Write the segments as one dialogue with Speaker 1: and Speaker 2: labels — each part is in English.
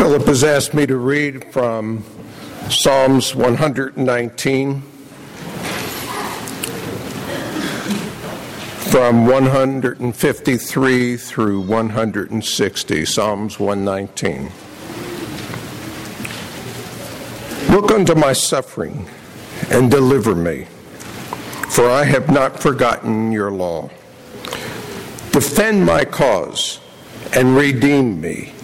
Speaker 1: Philip has asked me to read from Psalms 119, from 153 through 160, Psalms 119. Look unto my suffering and deliver me, for I have not forgotten your law. Defend my cause and redeem me.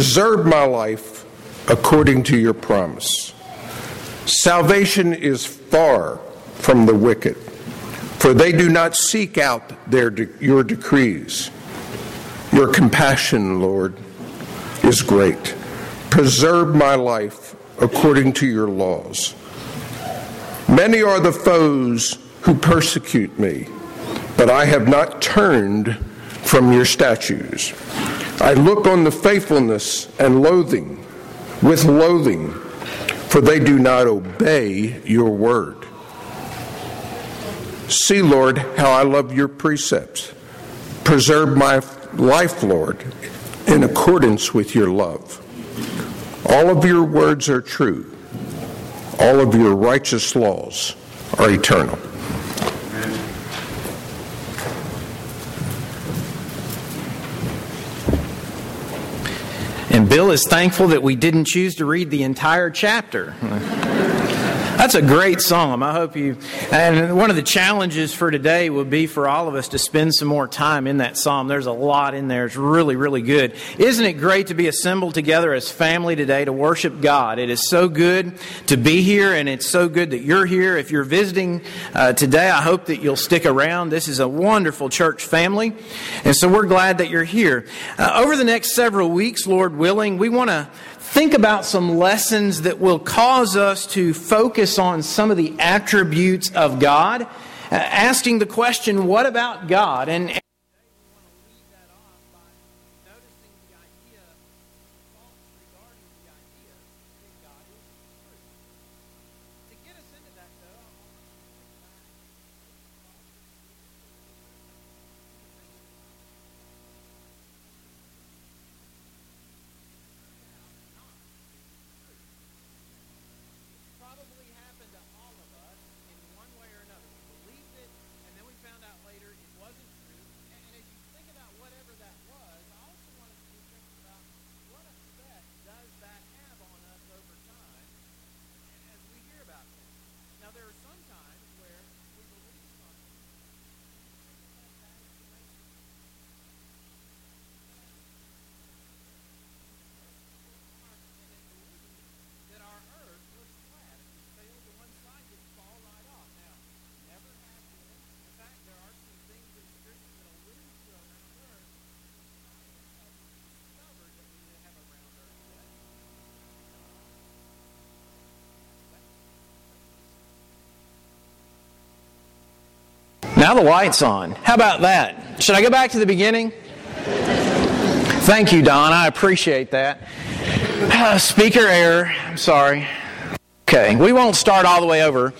Speaker 1: Preserve my life according to your promise. Salvation is far from the wicked, for they do not seek out their de- your decrees. Your compassion, Lord, is great. Preserve my life according to your laws. Many are the foes who persecute me, but I have not turned from your statutes. I look on the faithfulness and loathing with loathing, for they do not obey your word. See, Lord, how I love your precepts. Preserve my life, Lord, in accordance with your love. All of your words are true. All of your righteous laws are eternal.
Speaker 2: Bill is thankful that we didn't choose to read the entire chapter. That's a great psalm. I hope you. And one of the challenges for today would be for all of us to spend some more time in that psalm. There's a lot in there. It's really, really good. Isn't it great to be assembled together as family today to worship God? It is so good to be here, and it's so good that you're here. If you're visiting uh, today, I hope that you'll stick around. This is a wonderful church family, and so we're glad that you're here. Uh, over the next several weeks, Lord willing, we want to think about some lessons that will cause us to focus on some of the attributes of God, uh, asking the question, what about God? And Now the light's on. How about that? Should I go back to the beginning? Thank you, Don. I appreciate that. Uh, speaker error. I'm sorry. Okay, we won't start all the way over.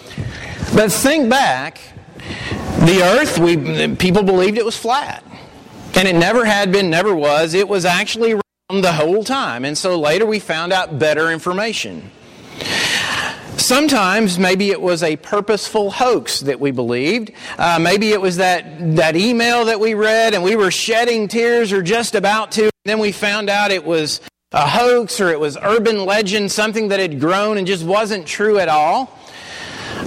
Speaker 2: But think back. The earth, we, people believed it was flat. And it never had been, never was. It was actually round the whole time. And so later we found out better information. Sometimes maybe it was a purposeful hoax that we believed. Uh, maybe it was that, that email that we read and we were shedding tears or just about to. Then we found out it was a hoax or it was urban legend, something that had grown and just wasn't true at all.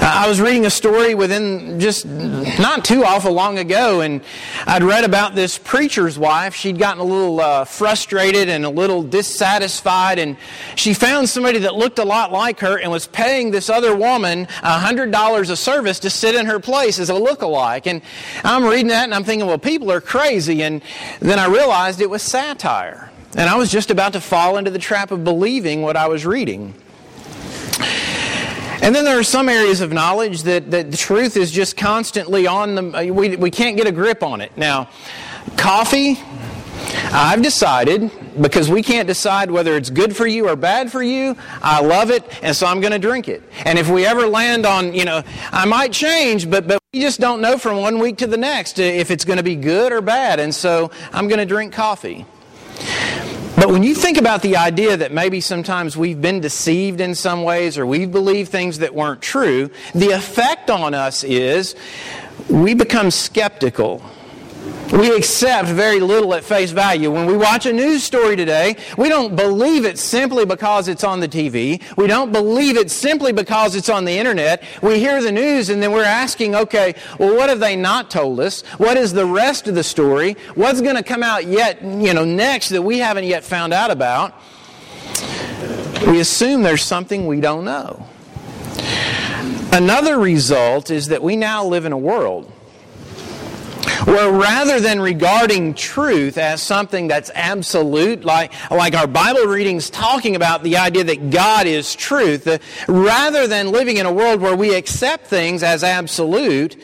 Speaker 2: I was reading a story within just not too awful long ago, and I'd read about this preacher's wife. She'd gotten a little uh, frustrated and a little dissatisfied, and she found somebody that looked a lot like her and was paying this other woman $100 a service to sit in her place as a look-alike. And I'm reading that and I'm thinking, well, people are crazy. And then I realized it was satire. And I was just about to fall into the trap of believing what I was reading. And then there are some areas of knowledge that, that the truth is just constantly on the, uh, we, we can't get a grip on it. Now, coffee, I've decided, because we can't decide whether it's good for you or bad for you, I love it, and so I'm going to drink it. And if we ever land on, you know, I might change, but, but we just don't know from one week to the next uh, if it's going to be good or bad, and so I'm going to drink coffee. But when you think about the idea that maybe sometimes we've been deceived in some ways or we've believed things that weren't true, the effect on us is we become skeptical we accept very little at face value. When we watch a news story today, we don't believe it simply because it's on the TV. We don't believe it simply because it's on the internet. We hear the news and then we're asking, okay, well, what have they not told us? What is the rest of the story? What's going to come out yet, you know, next that we haven't yet found out about? We assume there's something we don't know. Another result is that we now live in a world where rather than regarding truth as something that's absolute, like, like our Bible readings talking about the idea that God is truth, uh, rather than living in a world where we accept things as absolute,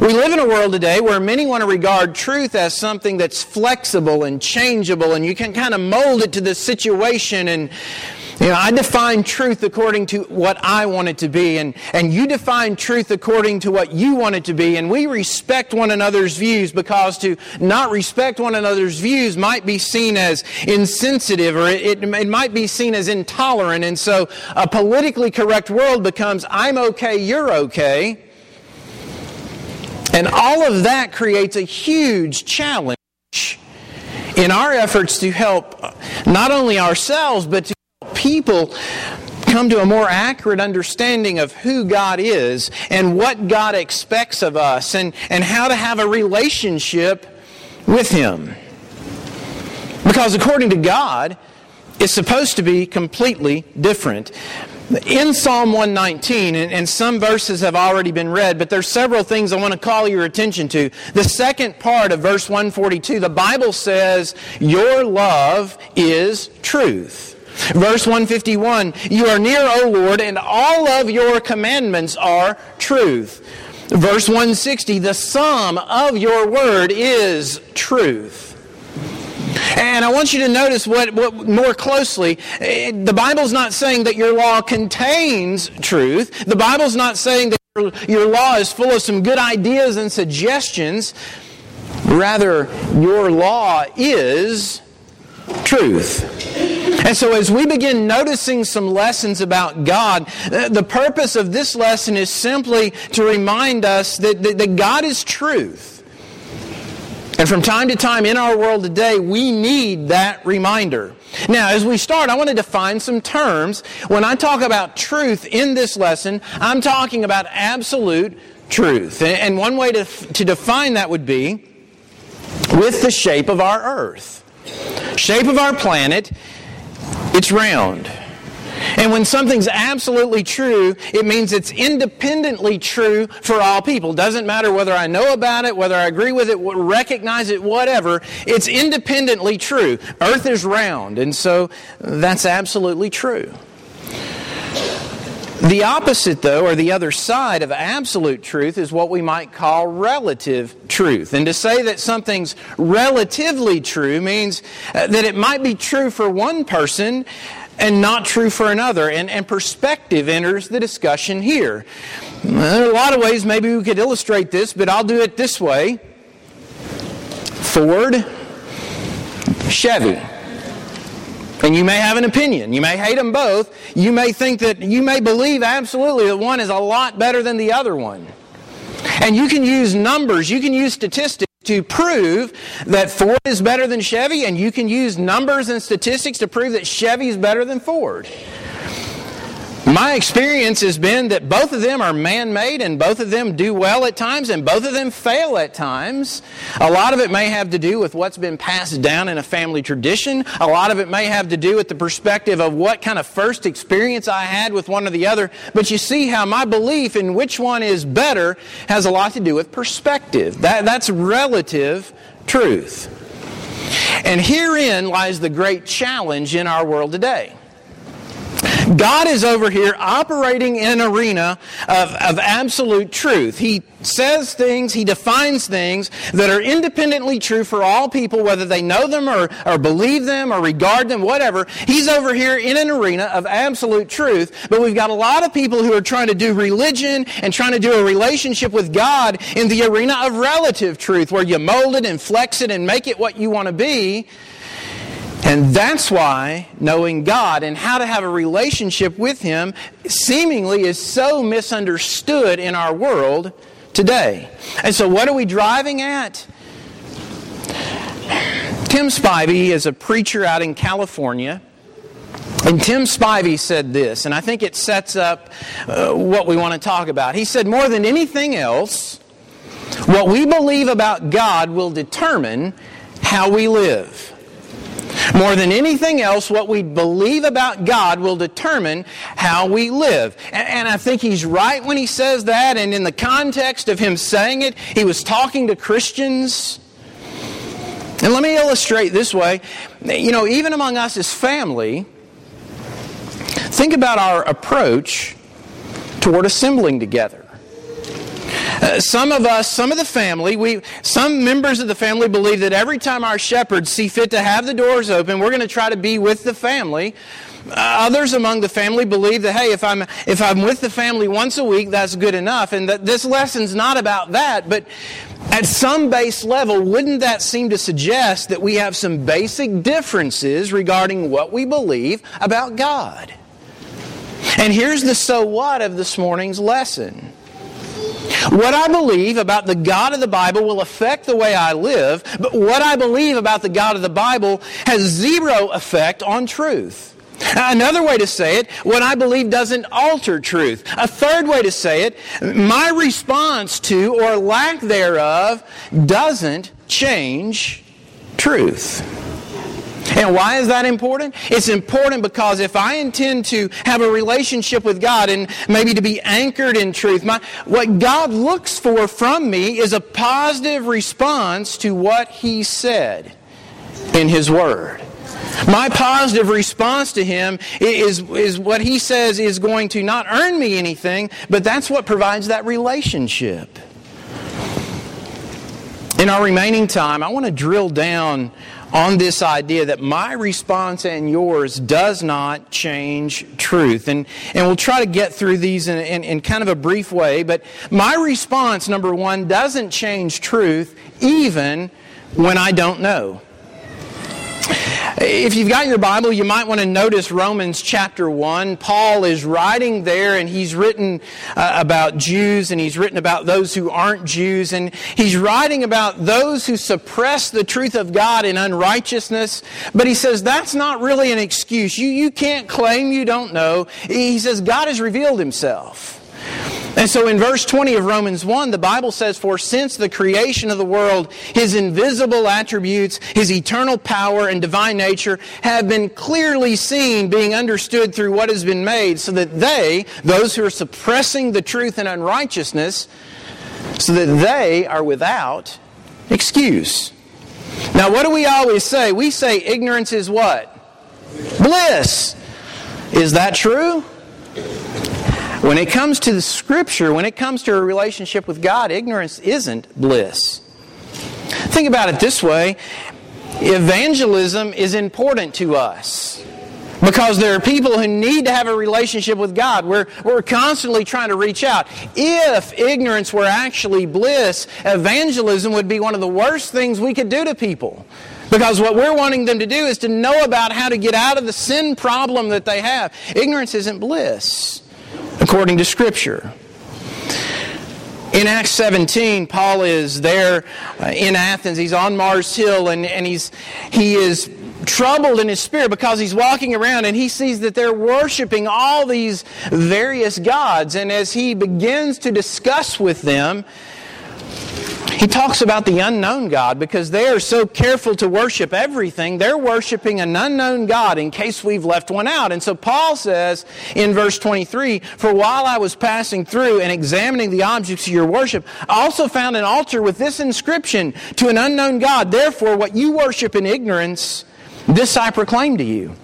Speaker 2: we live in a world today where many want to regard truth as something that's flexible and changeable and you can kind of mold it to the situation and you know, I define truth according to what I want it to be, and, and you define truth according to what you want it to be, and we respect one another's views because to not respect one another's views might be seen as insensitive or it, it, it might be seen as intolerant, and so a politically correct world becomes I'm okay, you're okay. And all of that creates a huge challenge in our efforts to help not only ourselves, but to people come to a more accurate understanding of who God is and what God expects of us and, and how to have a relationship with Him. Because according to God, it's supposed to be completely different. In Psalm 119, and, and, some verses have already been read, but there's several things I want to call your attention to. The second part of verse 142, the Bible says, Your love is truth. Verse 151 You are near, O Lord, and all of your commandments are truth. Verse 160 The sum of your word is truth. And I want you to notice what, what more closely. Eh, the Bible's not saying that your law contains truth. The Bible's not saying that your, your law is full of some good ideas and suggestions. Rather, your law is truth. And so, as we begin noticing some lessons about God, the purpose of this lesson is simply to remind us that, that, that God is truth. And from time to time in our world today, we need that reminder. Now, as we start, I want to define some terms. When I talk about truth in this lesson, I'm talking about absolute truth. And one way to, to define that would be with the shape of our earth. Shape of our planet it's round. And when something's absolutely true, it means it's independently true for all people. Doesn't matter whether I know about it, whether I agree with it, recognize it, whatever. It's independently true. Earth is round, and so that's absolutely true. The opposite, though, or the other side of absolute truth, is what we might call relative truth. And to say that something's relatively true means uh, that it might be true for one person and not true for another. And, and perspective enters the discussion here. There are a lot of ways maybe we could illustrate this, but I'll do it this way Ford, Chevy. And you may have an opinion. You may hate them both. You may think that, you may believe absolutely that one is a lot better than the other one. And you can use numbers, you can use statistics to prove that Ford is better than Chevy, and you can use numbers and statistics to prove that Chevy is better than Ford. My experience has been that both of them are man made and both of them do well at times and both of them fail at times. A lot of it may have to do with what's been passed down in a family tradition. A lot of it may have to do with the perspective of what kind of first experience I had with one or the other. But you see how my belief in which one is better has a lot to do with perspective. That, that's relative truth. And herein lies the great challenge in our world today. God is over here operating in an arena of, of absolute truth. He says things, he defines things that are independently true for all people, whether they know them or, or believe them or regard them, whatever. He's over here in an arena of absolute truth, but we've got a lot of people who are trying to do religion and trying to do a relationship with God in the arena of relative truth, where you mold it and flex it and make it what you want to be. And that's why knowing God and how to have a relationship with Him seemingly is so misunderstood in our world today. And so, what are we driving at? Tim Spivey is a preacher out in California. And Tim Spivey said this, and I think it sets up uh, what we want to talk about. He said, More than anything else, what we believe about God will determine how we live. More than anything else, what we believe about God will determine how we live. And, and, I think he's right when he says that. And in the context of him saying it, he was talking to Christians. And let me illustrate this way. You know, even among us as family, think about our approach toward assembling together. Uh, some of us, some of the family, we, some members of the family believe that every time our shepherds see fit to have the doors open, we're going to try to be with the family. Uh, others among the family believe that, hey, if I'm, if I'm with the family once a week, that's good enough. And that this lesson's not about that. But at some base level, wouldn't that seem to suggest that we have some basic differences regarding what we believe about God? And here's the so what of this morning's lesson. What I believe about the God of the Bible will affect the way I live, but what I believe about the God of the Bible has zero effect on truth. Another way to say it, what I believe doesn't alter truth. A third way to say it, my response to or lack thereof doesn't change truth. And why is that important? It's important because if I intend to have a relationship with God and maybe to be anchored in truth, my, what God looks for from me is a positive response to what He said in His Word. My positive response to Him is, is what He says is going to not earn me anything, but that's what provides that relationship. In our remaining time, I want to drill down on this idea that my response and yours does not change truth. And, and we'll try to get through these in, in, in kind of a brief way. But my response, number one, doesn't change truth even when I don't know. If you've got your Bible, you might want to notice Romans chapter 1. Paul is writing there, and he's written uh, about Jews, and he's written about those who aren't Jews, and he's writing about those who suppress the truth of God in unrighteousness. But he says that's not really an excuse. You, you can't claim you don't know. He says God has revealed himself. And so in verse 20 of Romans 1, the Bible says, For since the creation of the world, his invisible attributes, his eternal power and divine nature have been clearly seen, being understood through what has been made, so that they, those who are suppressing the truth and unrighteousness, so that they are without excuse. Now, what do we always say? We say ignorance is what? Bliss. Is that true? When it comes to the Scripture, when it comes to a relationship with God, ignorance isn't bliss. Think about it this way evangelism is important to us. Because there are people who need to have a relationship with God. We're, we're constantly trying to reach out. If ignorance were actually bliss, evangelism would be one of the worst things we could do to people. Because what we're wanting them to do is to know about how to get out of the sin problem that they have. Ignorance isn't bliss according to Scripture. In Acts 17, Paul is there uh, in Athens. He's on Mars Hill and, and he's, he is troubled in his spirit because he's walking around and he sees that they're worshiping all these various gods. And as he begins to discuss with them, he talks about the unknown God because they are so careful to worship everything. They're worshiping an unknown God in case we've left one out. And so Paul says in verse 23 For while I was passing through and examining the objects of your worship, I also found an altar with this inscription to an unknown God. Therefore, what you worship in ignorance, this I proclaim to you.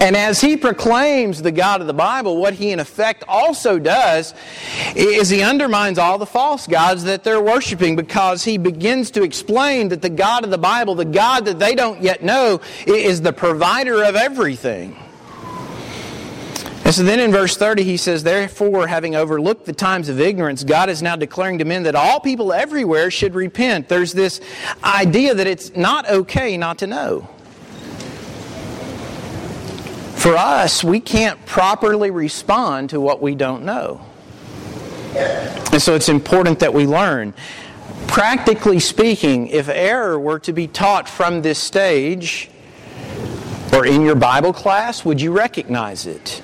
Speaker 2: And as he proclaims the God of the Bible, what he in effect also does is he undermines all the false gods that they're worshiping because he begins to explain that the God of the Bible, the God that they don't yet know, is the provider of everything. And so then in verse 30, he says, Therefore, having overlooked the times of ignorance, God is now declaring to men that all people everywhere should repent. There's this idea that it's not okay not to know. For us, we can't properly respond to what we don't know. And so it's important that we learn. Practically speaking, if error were to be taught from this stage or in your Bible class, would you recognize it?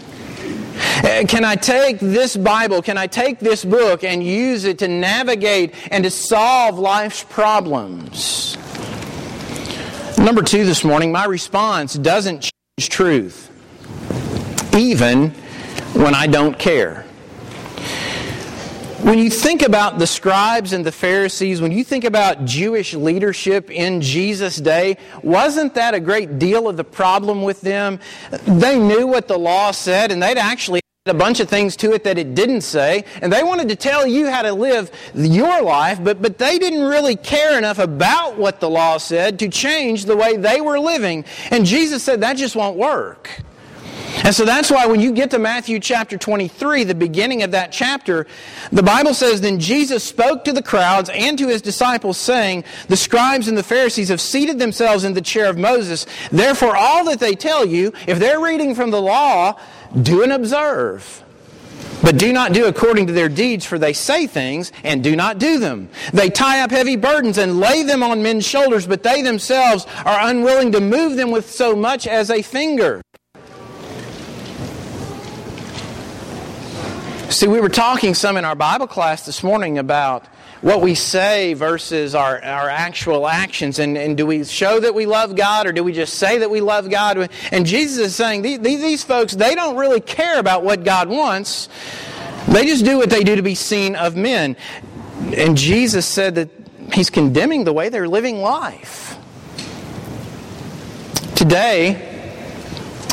Speaker 2: Uh, can I take this Bible, can I take this book and use it to navigate and to solve life's problems? Number two this morning, my response doesn't change truth, even when I don't care. When you think about the scribes and the Pharisees, when you think about Jewish leadership in Jesus' day, wasn't that a great deal of the problem with them? They knew what the law said, and they'd actually a bunch of things to it that it didn't say, and they wanted to tell you how to live your life, but, but they didn't really care enough about what the law said to change the way they were living. And Jesus said that just won't work. And so that's why when you get to Matthew chapter 23, the beginning of that chapter, the Bible says, Then Jesus spoke to the crowds and to his disciples, saying, The scribes and the Pharisees have seated themselves in the chair of Moses. Therefore, all that they tell you, if they're reading from the law, do and observe. But do not do according to their deeds, for they say things and do not do them. They tie up heavy burdens and lay them on men's shoulders, but they themselves are unwilling to move them with so much as a finger. See, we were talking some in our Bible class this morning about what we say versus our, our actual actions. And, and do we show that we love God or do we just say that we love God? And Jesus is saying these, these folks, they don't really care about what God wants. They just do what they do to be seen of men. And Jesus said that He's condemning the way they're living life. Today,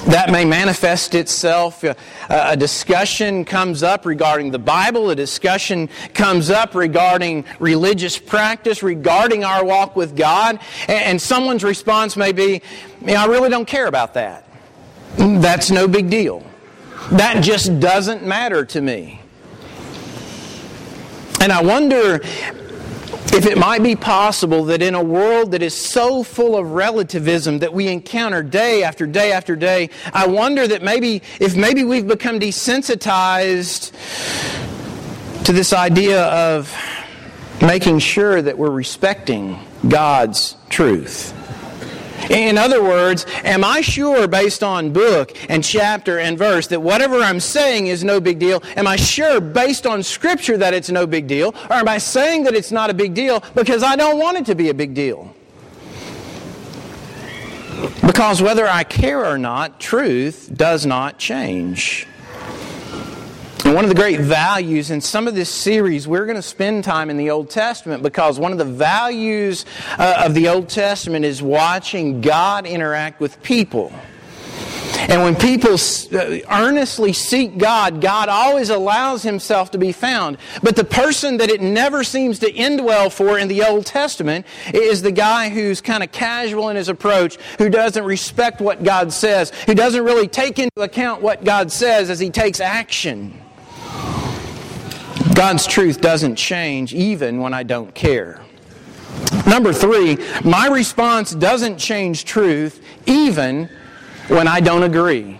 Speaker 2: that may manifest itself. Uh, A discussion comes up regarding the Bible, a discussion comes up regarding religious practice, regarding our walk with God, and someone's response may be, I really don't care about that. That's no big deal. That just doesn't matter to me. And I wonder if it might be possible that in a world that is so full of relativism that we encounter day after day after day, I wonder that maybe, if maybe we've become desensitized to this idea of making sure that we're respecting God's truth. In other words, am I sure based on book and chapter and verse that whatever I'm saying is no big deal? Am I sure based on scripture that it's no big deal? Or am I saying that it's not a big deal because I don't want it to be a big deal? Because whether I care or not, truth does not change. One of the great values in some of this series, we're going to spend time in the Old Testament because one of the values uh, of the Old Testament is watching God interact with people. And when people uh, earnestly seek God, God always allows himself to be found. But the person that it never seems to end well for in the Old Testament is the guy who's kind of casual in his approach, who doesn't respect what God says, who doesn't really take into account what God says as he takes action. God's truth doesn't change even when I don't care. Number three, my response doesn't change truth even when I don't agree.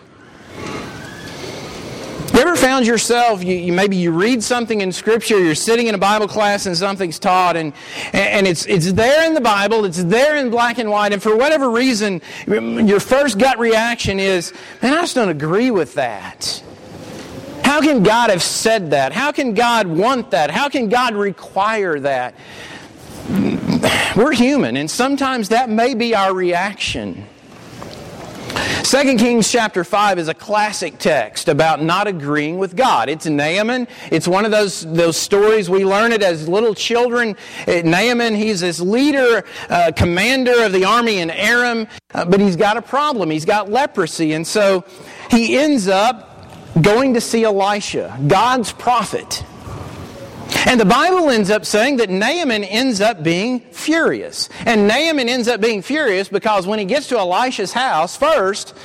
Speaker 2: You ever found yourself, you, you, maybe you read something in Scripture, you're sitting in a Bible class and something's taught, and, and it's, it's there in the Bible, it's there in black and white, and for whatever reason, your first gut reaction is, man, I just don't agree with that. How can God have said that? How can God want that? How can God require that? We're human, and sometimes that may be our reaction. 2 Kings chapter 5 is a classic text about not agreeing with God. It's Naaman. It's one of those, those stories we learn it as little children. Uh, Naaman, he's this leader, uh, commander of the army in Aram, uh, but he's got a problem. He's got leprosy. And so he ends up going to see Elisha, God's prophet. And the Bible ends up saying that Naaman ends up being furious. And Naaman ends up being furious because when he gets to Elisha's house, first,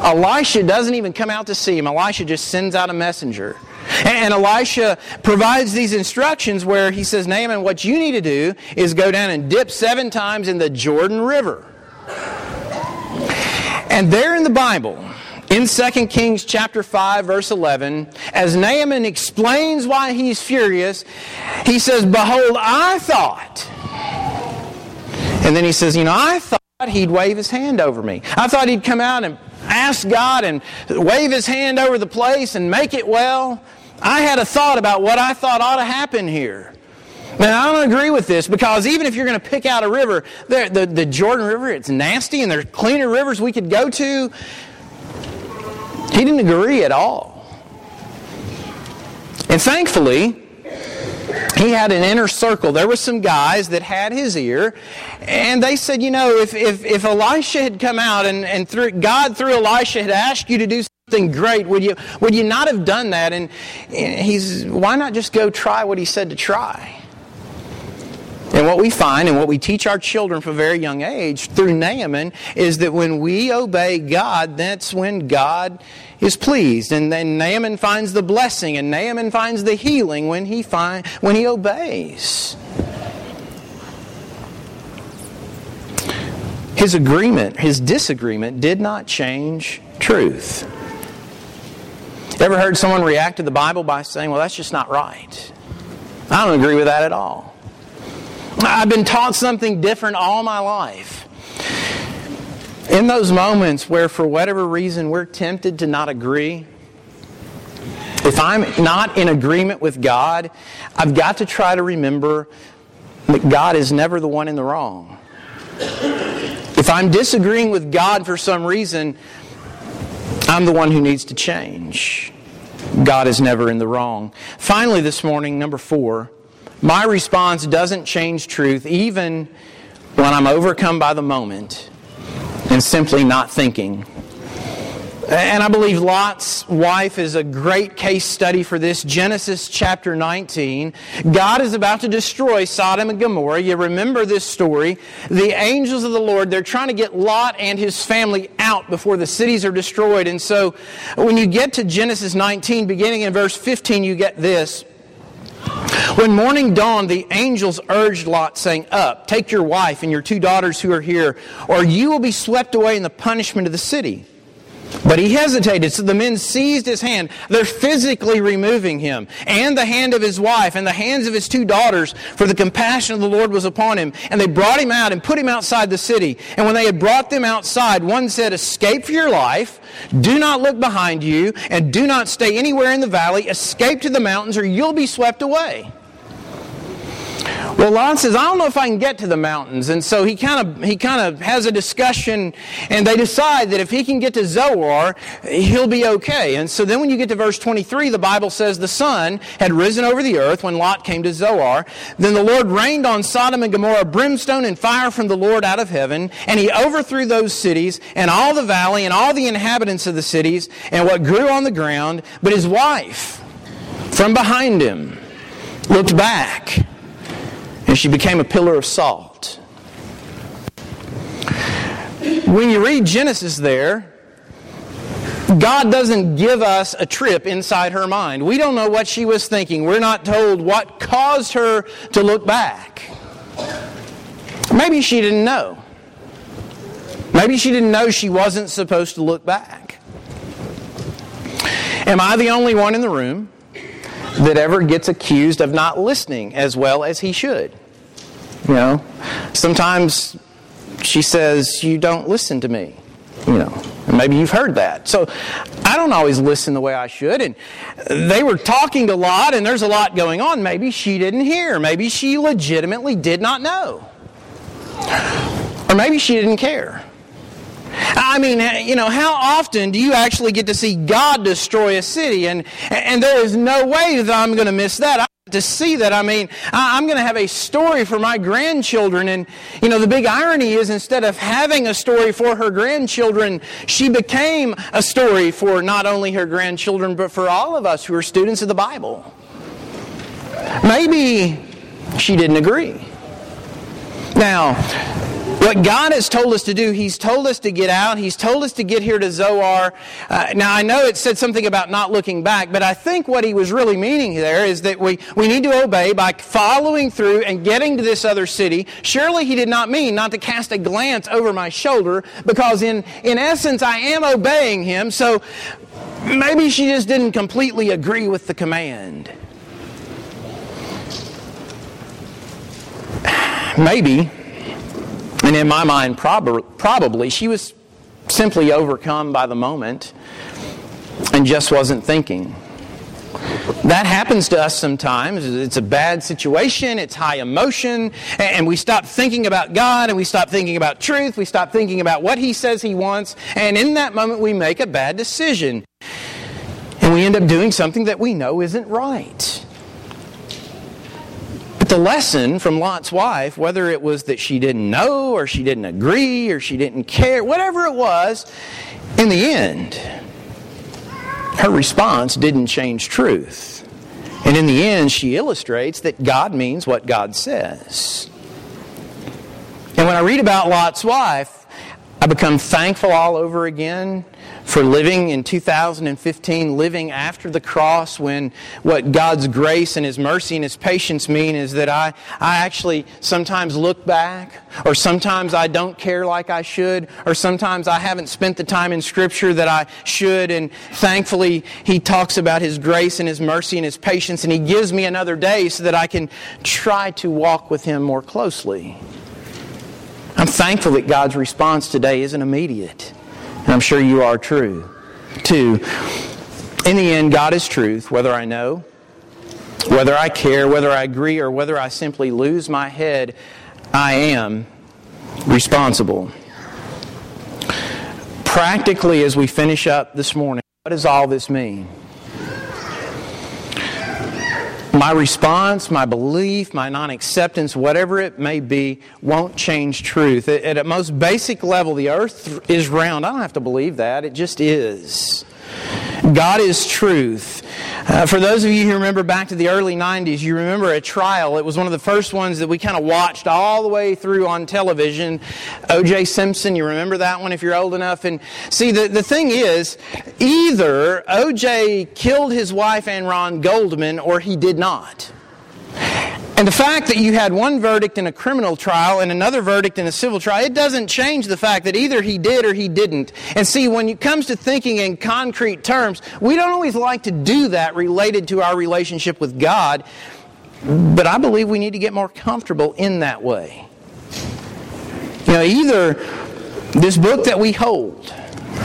Speaker 2: Elisha doesn't even come out to see him. Elisha just sends out a messenger. And Elisha provides these instructions where he says, Naaman, what you need to do is go down and dip seven times in the Jordan River. And there in the Bible, in 2 Kings chapter 5 verse 11, as Naaman explains why he's furious, he says, "Behold, I thought." And then he says, "You know, I thought he'd wave his hand over me. I thought he'd come out and ask God and wave his hand over the place and make it well. I had a thought about what I thought ought to happen here. Now, I don't agree with this because even if you're going to pick out a river, the, the, the Jordan River, it's nasty and there's cleaner rivers we could go to. He didn't agree at all. And thankfully, he had an inner circle. There were some guys that had his ear, and they said, you know, if, if, if Elisha had come out and, and through, God through Elisha had asked you to do something great, would you, would you not have done that? And, and he's, why not just go try what he said to try? And what we find and what we teach our children from a very young age through Naaman is that when we obey God, that's when God is pleased. And then Naaman finds the blessing and Naaman finds the healing when he, find, when he obeys. His agreement, his disagreement did not change truth. Ever heard someone react to the Bible by saying, well, that's just not right? I don't agree with that at all. I've been taught something different all my life. In those moments where, for whatever reason, we're tempted to not agree, if I'm not in agreement with God, I've got to try to remember that God is never the one in the wrong. If I'm disagreeing with God for some reason, I'm the one who needs to change. God is never in the wrong. Finally, this morning, number four, my response doesn't change truth even when I'm overcome by the moment and simply not thinking. And I believe Lot's wife is a great case study for this. Genesis chapter 19. God is about to destroy Sodom and Gomorrah. You remember this story. The angels of the Lord, they're trying to get Lot and his family out before the cities are destroyed. And so when you get to Genesis 19, beginning in verse 15, you get this. When morning dawned, the angels urged Lot, saying, Up, take your wife and your two daughters who are here, or you will be swept away in the punishment of the city. But he hesitated, so the men seized his hand. They're physically removing him, and the hand of his wife, and the hands of his two daughters, for the compassion of the Lord was upon him. And they brought him out and put him outside the city. And when they had brought them outside, one said, Escape for your life, do not look behind you, and do not stay anywhere in the valley. Escape to the mountains, or you'll be swept away. Well, Lot says, I don't know if I can get to the mountains. And so he kind of he kind of has a discussion and they decide that if he can get to Zoar, he'll be okay. And so then when you get to verse 23, the Bible says the sun had risen over the earth when Lot came to Zoar. Then the Lord rained on Sodom and Gomorrah brimstone and fire from the Lord out of heaven, and he overthrew those cities and all the valley and all the inhabitants of the cities and what grew on the ground. But his wife from behind him looked back and she became a pillar of salt. When you read Genesis there, God doesn't give us a trip inside her mind. We don't know what she was thinking. We're not told what caused her to look back. Maybe she didn't know. Maybe she didn't know she wasn't supposed to look back. Am I the only one in the room that ever gets accused of not listening as well as he should. You know, sometimes she says, You don't listen to me. You know, maybe you've heard that. So I don't always listen the way I should. And they were talking a lot, and there's a lot going on. Maybe she didn't hear. Maybe she legitimately did not know. Or maybe she didn't care. I mean, eh, you know, how often do you actually get to see God destroy a city? And, and there is no way that I'm going to miss that. I to see that. I mean, I'm going to have a story for my grandchildren. And, you know, the big irony is instead of having a story for her grandchildren, she became a story for not only her grandchildren, but for all of us who are students of the Bible. Maybe she didn't agree. Now, what God has told us to do, He's told us to get out. He's told us to get here to Zoar. Uh, now, I know it said something about not looking back, but I think what He was really meaning there is that we, we need to obey by following through and getting to this other city. Surely He did not mean not to cast a glance over my shoulder, because in, in essence, I am obeying Him. So maybe she just didn't completely agree with the command. Maybe and in my mind, prob- probably she was simply overcome by the moment and just wasn't thinking. That happens to us sometimes. It's a bad situation, it's high emotion, and we stop thinking about God and we stop thinking about truth, we stop thinking about what He says He wants, and in that moment we make a bad decision. And we end up doing something that we know isn't right. But the lesson from Lot's wife, whether it was that she didn't know or she didn't agree or she didn't care, whatever it was, in the end, her response didn't change truth. And in the end, she illustrates that God means what God says. And when I read about Lot's wife, I become thankful all over again for living in 2015, living after the cross, when what God's grace and His mercy and His patience mean is that I, I actually sometimes look back, or sometimes I don't care like I should, or sometimes I haven't spent the time in Scripture that I should, and thankfully He talks about His grace and His mercy and His patience, and He gives me another day so that I can try to walk with Him more closely. I'm thankful that God's response today isn't immediate. And I'm sure you are true. too. in the end, God is truth, whether I know, whether I care, whether I agree, or whether I simply lose my head, I am responsible. Practically, as we finish up this morning, what does all this mean? My response, my belief, my non acceptance, whatever it may be, won't change truth. At, a most basic level, the earth is round. I don't have to believe that, it just is. God is truth. Uh, for those of you who remember back to the early 90s, you remember a trial. It was one of the first ones that we kind of watched all the way through on television. O.J. Simpson, you remember that one if you're old enough? And see, the, the thing is, either O.J. killed his wife, Ann Ron Goldman, or he did not. And the fact that you had one verdict in a criminal trial and another verdict in a civil trial, it doesn't change the fact that either he did or he didn't. And see, when it comes to thinking in concrete terms, we don't always like to do that related to our relationship with God, but I believe we need to get more comfortable in that way. You know, either this book that we hold,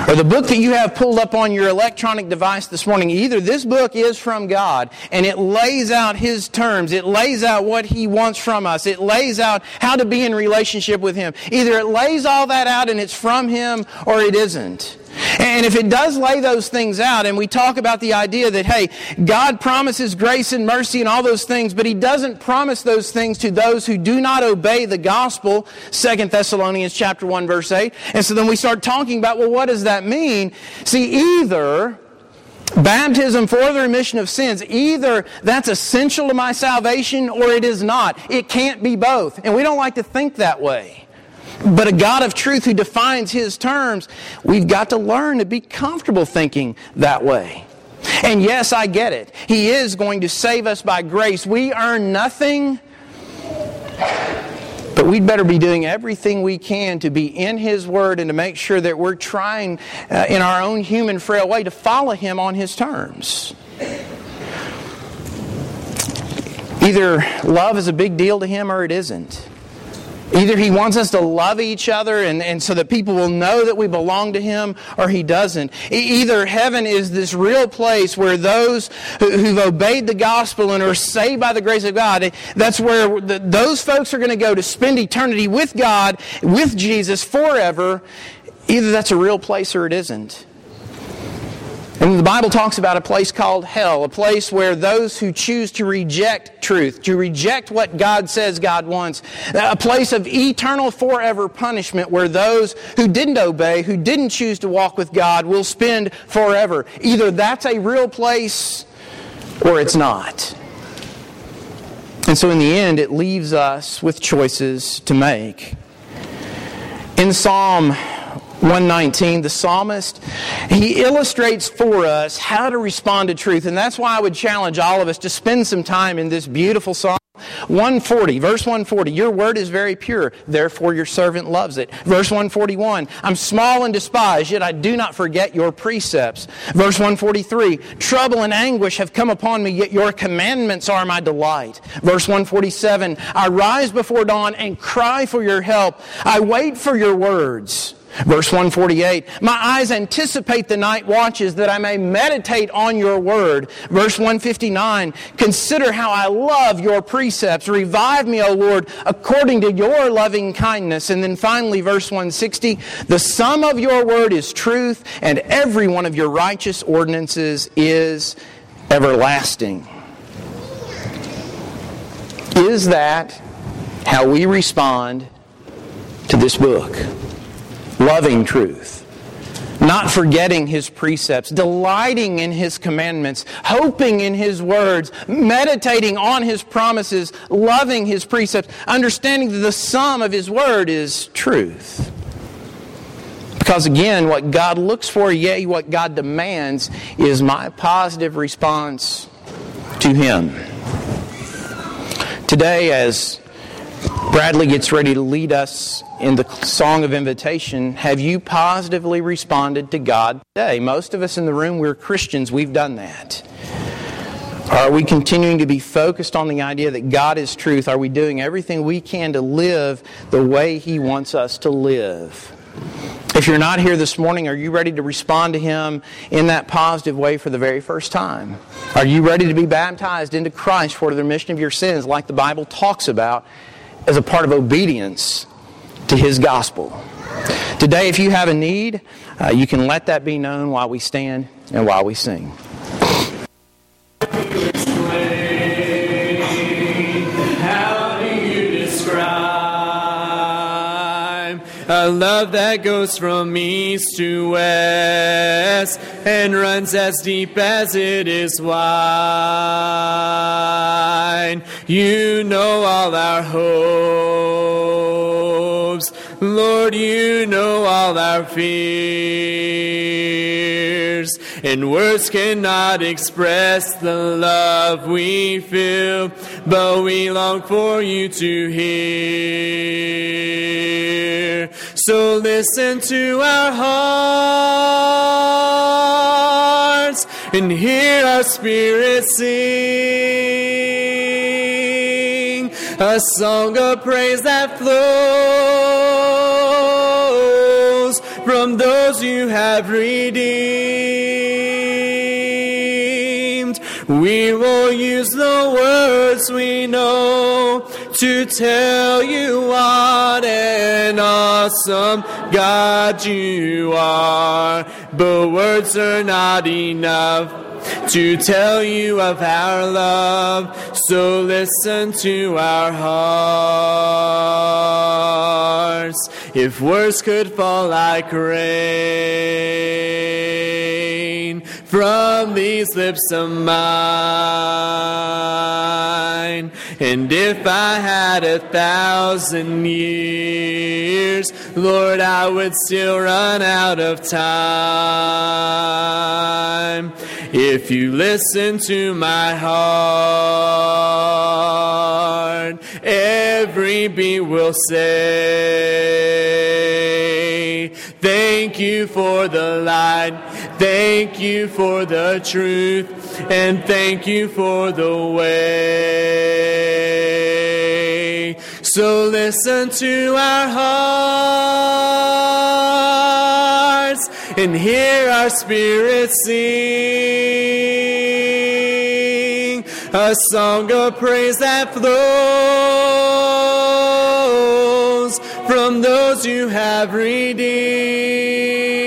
Speaker 2: or the book that you have pulled up on your electronic device this morning, either this book is from God and it lays out His terms, it lays out what He wants from us, it lays out how to be in relationship with Him. Either it lays all that out and it's from Him or it isn't. And if it does lay those things out, and we talk about the idea that, hey, God promises grace and mercy and all those things, but He doesn't promise those things to those who do not obey the gospel, 2 Thessalonians chapter 1, verse 8. And so then we start talking about, well, what does that mean? See, either baptism for the remission of sins, either that's essential to my salvation or it is not. It can't be both. And we don't like to think that way. But a God of truth who defines His terms, we've got to learn to be comfortable thinking that way. And yes, I get it. He is going to save us by grace. We earn nothing, but we'd better be doing everything we can to be in His Word and to make sure that we're trying uh, in our own human, frail way to follow Him on His terms. Either love is a big deal to Him or it isn't. Either he wants us to love each other and, and so that people will know that we belong to him, or he doesn't. Either heaven is this real place where those who, have obeyed the gospel and are saved by the grace of God, that's where the, those folks are going to go to spend eternity with God, with Jesus forever. Either that's a real place or it isn't. And the Bible talks about a place called hell, a place where those who choose to reject truth, to reject what God says God wants, a place of eternal forever punishment where those who didn't obey, who didn't choose to walk with God, will spend forever. Either that's a real place or it's not. And so in the end, it leaves us with choices to make. In Psalm 119, the psalmist, he illustrates for us how to respond to truth. And that's why I would challenge all of us to spend some time in this beautiful psalm. 140, verse 140, your word is very pure, therefore your servant loves it. Verse 141, I'm small and despised, yet I do not forget your precepts. Verse 143, trouble and anguish have come upon me, yet your commandments are my delight. Verse 147, I rise before dawn and cry for your help. I wait for your words. Verse 148, my eyes anticipate the night watches that I may meditate on your word. Verse 159, consider how I love your precepts. Revive me, O Lord, according to your loving kindness. And then finally, verse 160, the sum of your word is truth, and every one of your righteous ordinances is everlasting. Is that how we respond to this book? Loving truth, not forgetting his precepts, delighting in his commandments, hoping in his words, meditating on his promises, loving his precepts, understanding that the sum of his word is truth. Because again, what God looks for, yea, what God demands, is my positive response to Him. Today, as Bradley gets ready to lead us in the song of invitation. Have you positively responded to God today? Most of us in the room, we're Christians, we've done that. Are we continuing to be focused on the idea that God is truth? Are we doing everything we can to live the way He wants us to live? If you're not here this morning, are you ready to respond to Him in that positive way for the very first time? Are you ready to be baptized into Christ for the remission of your sins, like the Bible talks about as a part of obedience to His gospel. Today, if you have a need, uh, you can let that be known while we stand and while we sing.
Speaker 3: A love that goes from east to west and runs as deep as it is wide. You know all our hopes. Lord, you know all our fears. And words cannot express the love we feel, but we long for you to hear. So listen to our hearts and hear our spirit sing a song of praise that flows from those you have redeemed. We will use the words we know to tell you what an awesome God you are. But words are not enough to tell you of our love. So listen to our hearts. If words could fall like rain from these lips of mine, and if I had a thousand years, Lord, I would still run out of time. If you listen to my heart, every beat will say, Thank you for the light, thank you for the truth, and thank you for the way. So listen to our hearts and hear our spirits sing a song of praise that flows from those you have redeemed.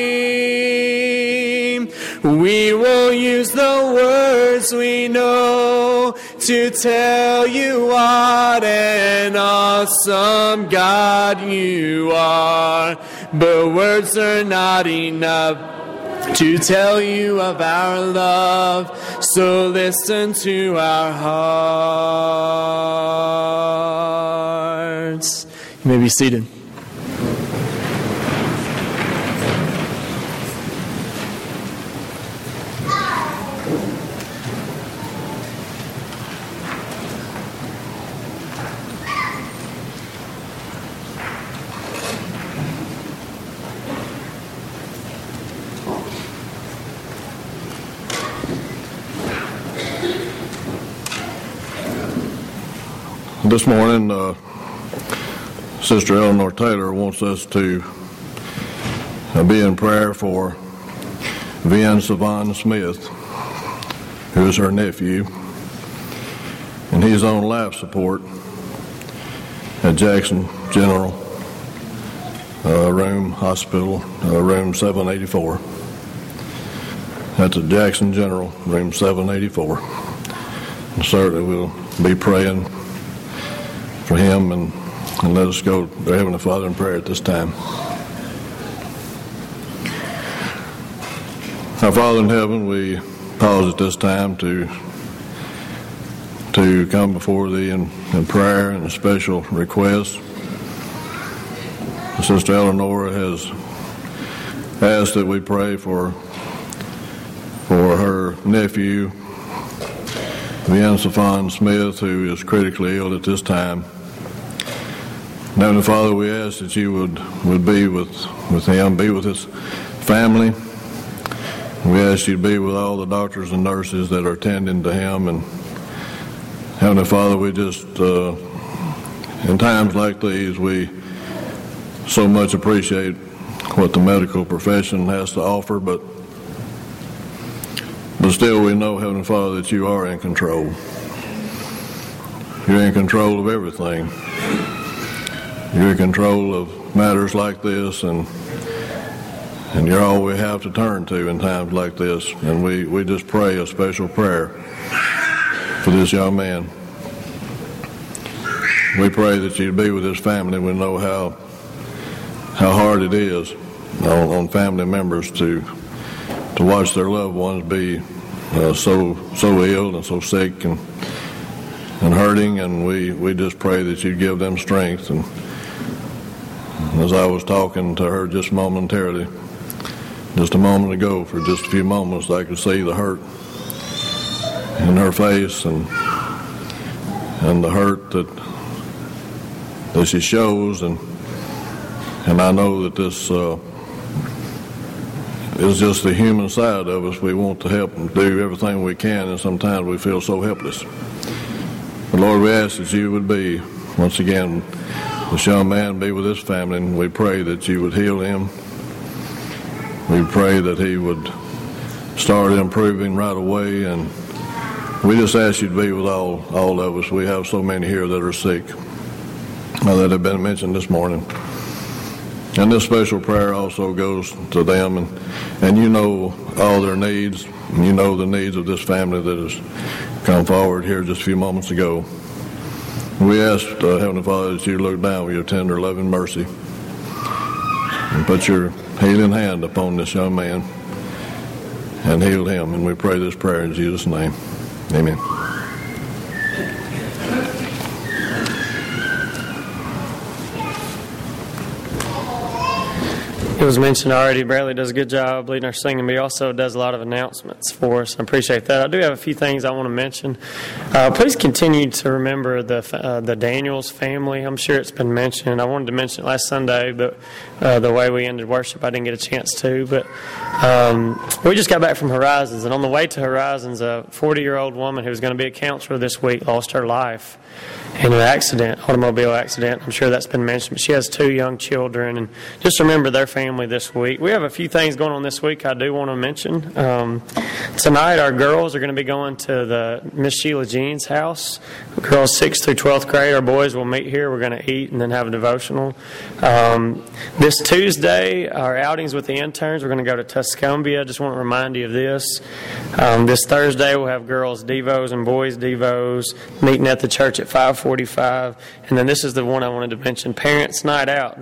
Speaker 3: Use the words we know to tell you what an awesome God you are. But words are not enough to tell you of our love. So listen to our hearts. You may be seated.
Speaker 4: This morning, uh, Sister Eleanor Taylor wants us to uh, be in prayer for Vin Savon Smith, who is her nephew, and he's on life support at Jackson General uh, Room Hospital, uh, Room 784. That's at Jackson General, Room 784. And certainly we'll be praying for him and, and let us go to Heavenly Father in prayer at this time. Our Father in heaven, we pause at this time to to come before Thee in, in prayer and a special request. Sister Eleanor has asked that we pray for for her nephew, Vin Safon Smith, who is critically ill at this time. Heavenly Father, we ask that you would, would be with, with him, be with his family. We ask you to be with all the doctors and nurses that are tending to him. And Heavenly Father, we just, uh, in times like these, we so much appreciate what the medical profession has to offer, but but still we know, Heavenly Father, that you are in control. You're in control of everything. You're in control of matters like this, and and you're all we have to turn to in times like this. And we, we just pray a special prayer for this young man. We pray that you'd be with his family. We know how how hard it is on, on family members to to watch their loved ones be uh, so so ill and so sick and and hurting, and we, we just pray that you give them strength. And as I was talking to her just momentarily, just a moment ago, for just a few moments, I could see the hurt in her face and and the hurt that that she shows, and and I know that this. Uh, it's just the human side of us. We want to help and do everything we can, and sometimes we feel so helpless. But Lord, we ask that you would be, once again, this young man be with his family, and we pray that you would heal him. We pray that he would start improving right away, and we just ask you to be with all, all of us. We have so many here that are sick that have been mentioned this morning. And this special prayer also goes to them, and, and you know all their needs, and you know the needs of this family that has come forward here just a few moments ago. We ask, uh, Heavenly Father, that you look down with your tender, loving mercy and put your healing hand upon this young man and heal him. And we pray this prayer in Jesus' name. Amen.
Speaker 5: Was mentioned already. Bradley does a good job leading our singing, but he also does a lot of announcements for us. I appreciate that. I do have a few things I want to mention. Uh, please continue to remember the uh, the Daniels family. I'm sure it's been mentioned. I wanted to mention it last Sunday, but uh, the way we ended worship, I didn't get a chance to. But um, we just got back from Horizons, and on the way to Horizons, a 40 year old woman who was going to be a counselor this week lost her life in an accident, automobile accident. I'm sure that's been mentioned, but she has two young children, and just remember their family this week. We have a few things going on this week I do want to mention. Um, tonight, our girls are going to be going to the Miss Sheila Jean's house. Girls 6th through 12th grade, our boys will meet here. We're going to eat and then have a devotional. Um, this Tuesday, our outings with the interns, we're going to go to Tuscumbia. Just want to remind you of this. Um, this Thursday, we'll have girls' devos and boys' devos meeting at the church at 5:45, and then this is the one I wanted to mention: Parents' Night Out.